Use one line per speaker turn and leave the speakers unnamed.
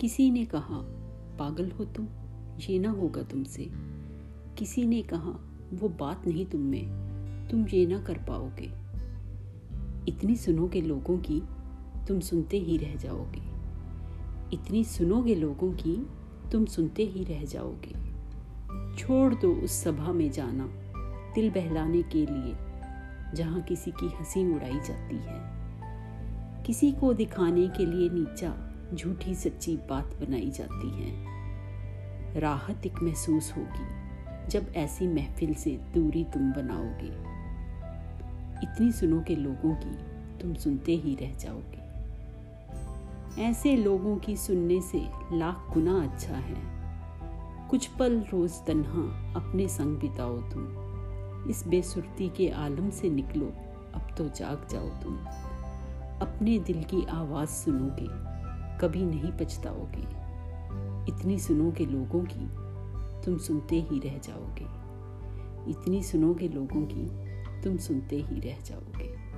किसी ने कहा, पागल हो तुम, ये ना होगा तुमसे। किसी ने कहा, वो बात नहीं तुम में, तुम ये ना कर पाओगे। इतनी सुनोगे लोगों की, तुम सुनते ही रह जाओगे। इतनी सुनोगे लोगों की, तुम सुनते ही रह जाओगे। छोड़ दो उस सभा में जाना, दिल बहलाने के लिए, जहाँ किसी की हँसी उड़ाई जाती है। किसी को दिखाने के लिए नीचा, झूठी सच्ची बात बनाई जाती है। राहत एक महसूस होगी जब ऐसी महफिल से दूरी तुम बनाओगे। इतनी सुनोगे लोगों की तुम सुनते ही रह जाओगे। ऐसे लोगों की सुनने से लाख गुना अच्छा है। कुछ पल रोज तन्हा अपने संग बिताओ तुम। इस बेसुरती के आलम से निकलो, अब तो जाग जाओ तुम। अपने दिल की आवाज़ सुनोगे, कभी नहीं पछताओगे। इतनी सुनोगे लोगों की, तुम सुनते ही रह जाओगे। इतनी सुनोगे लोगों की, तुम सुनते ही रह जाओगे।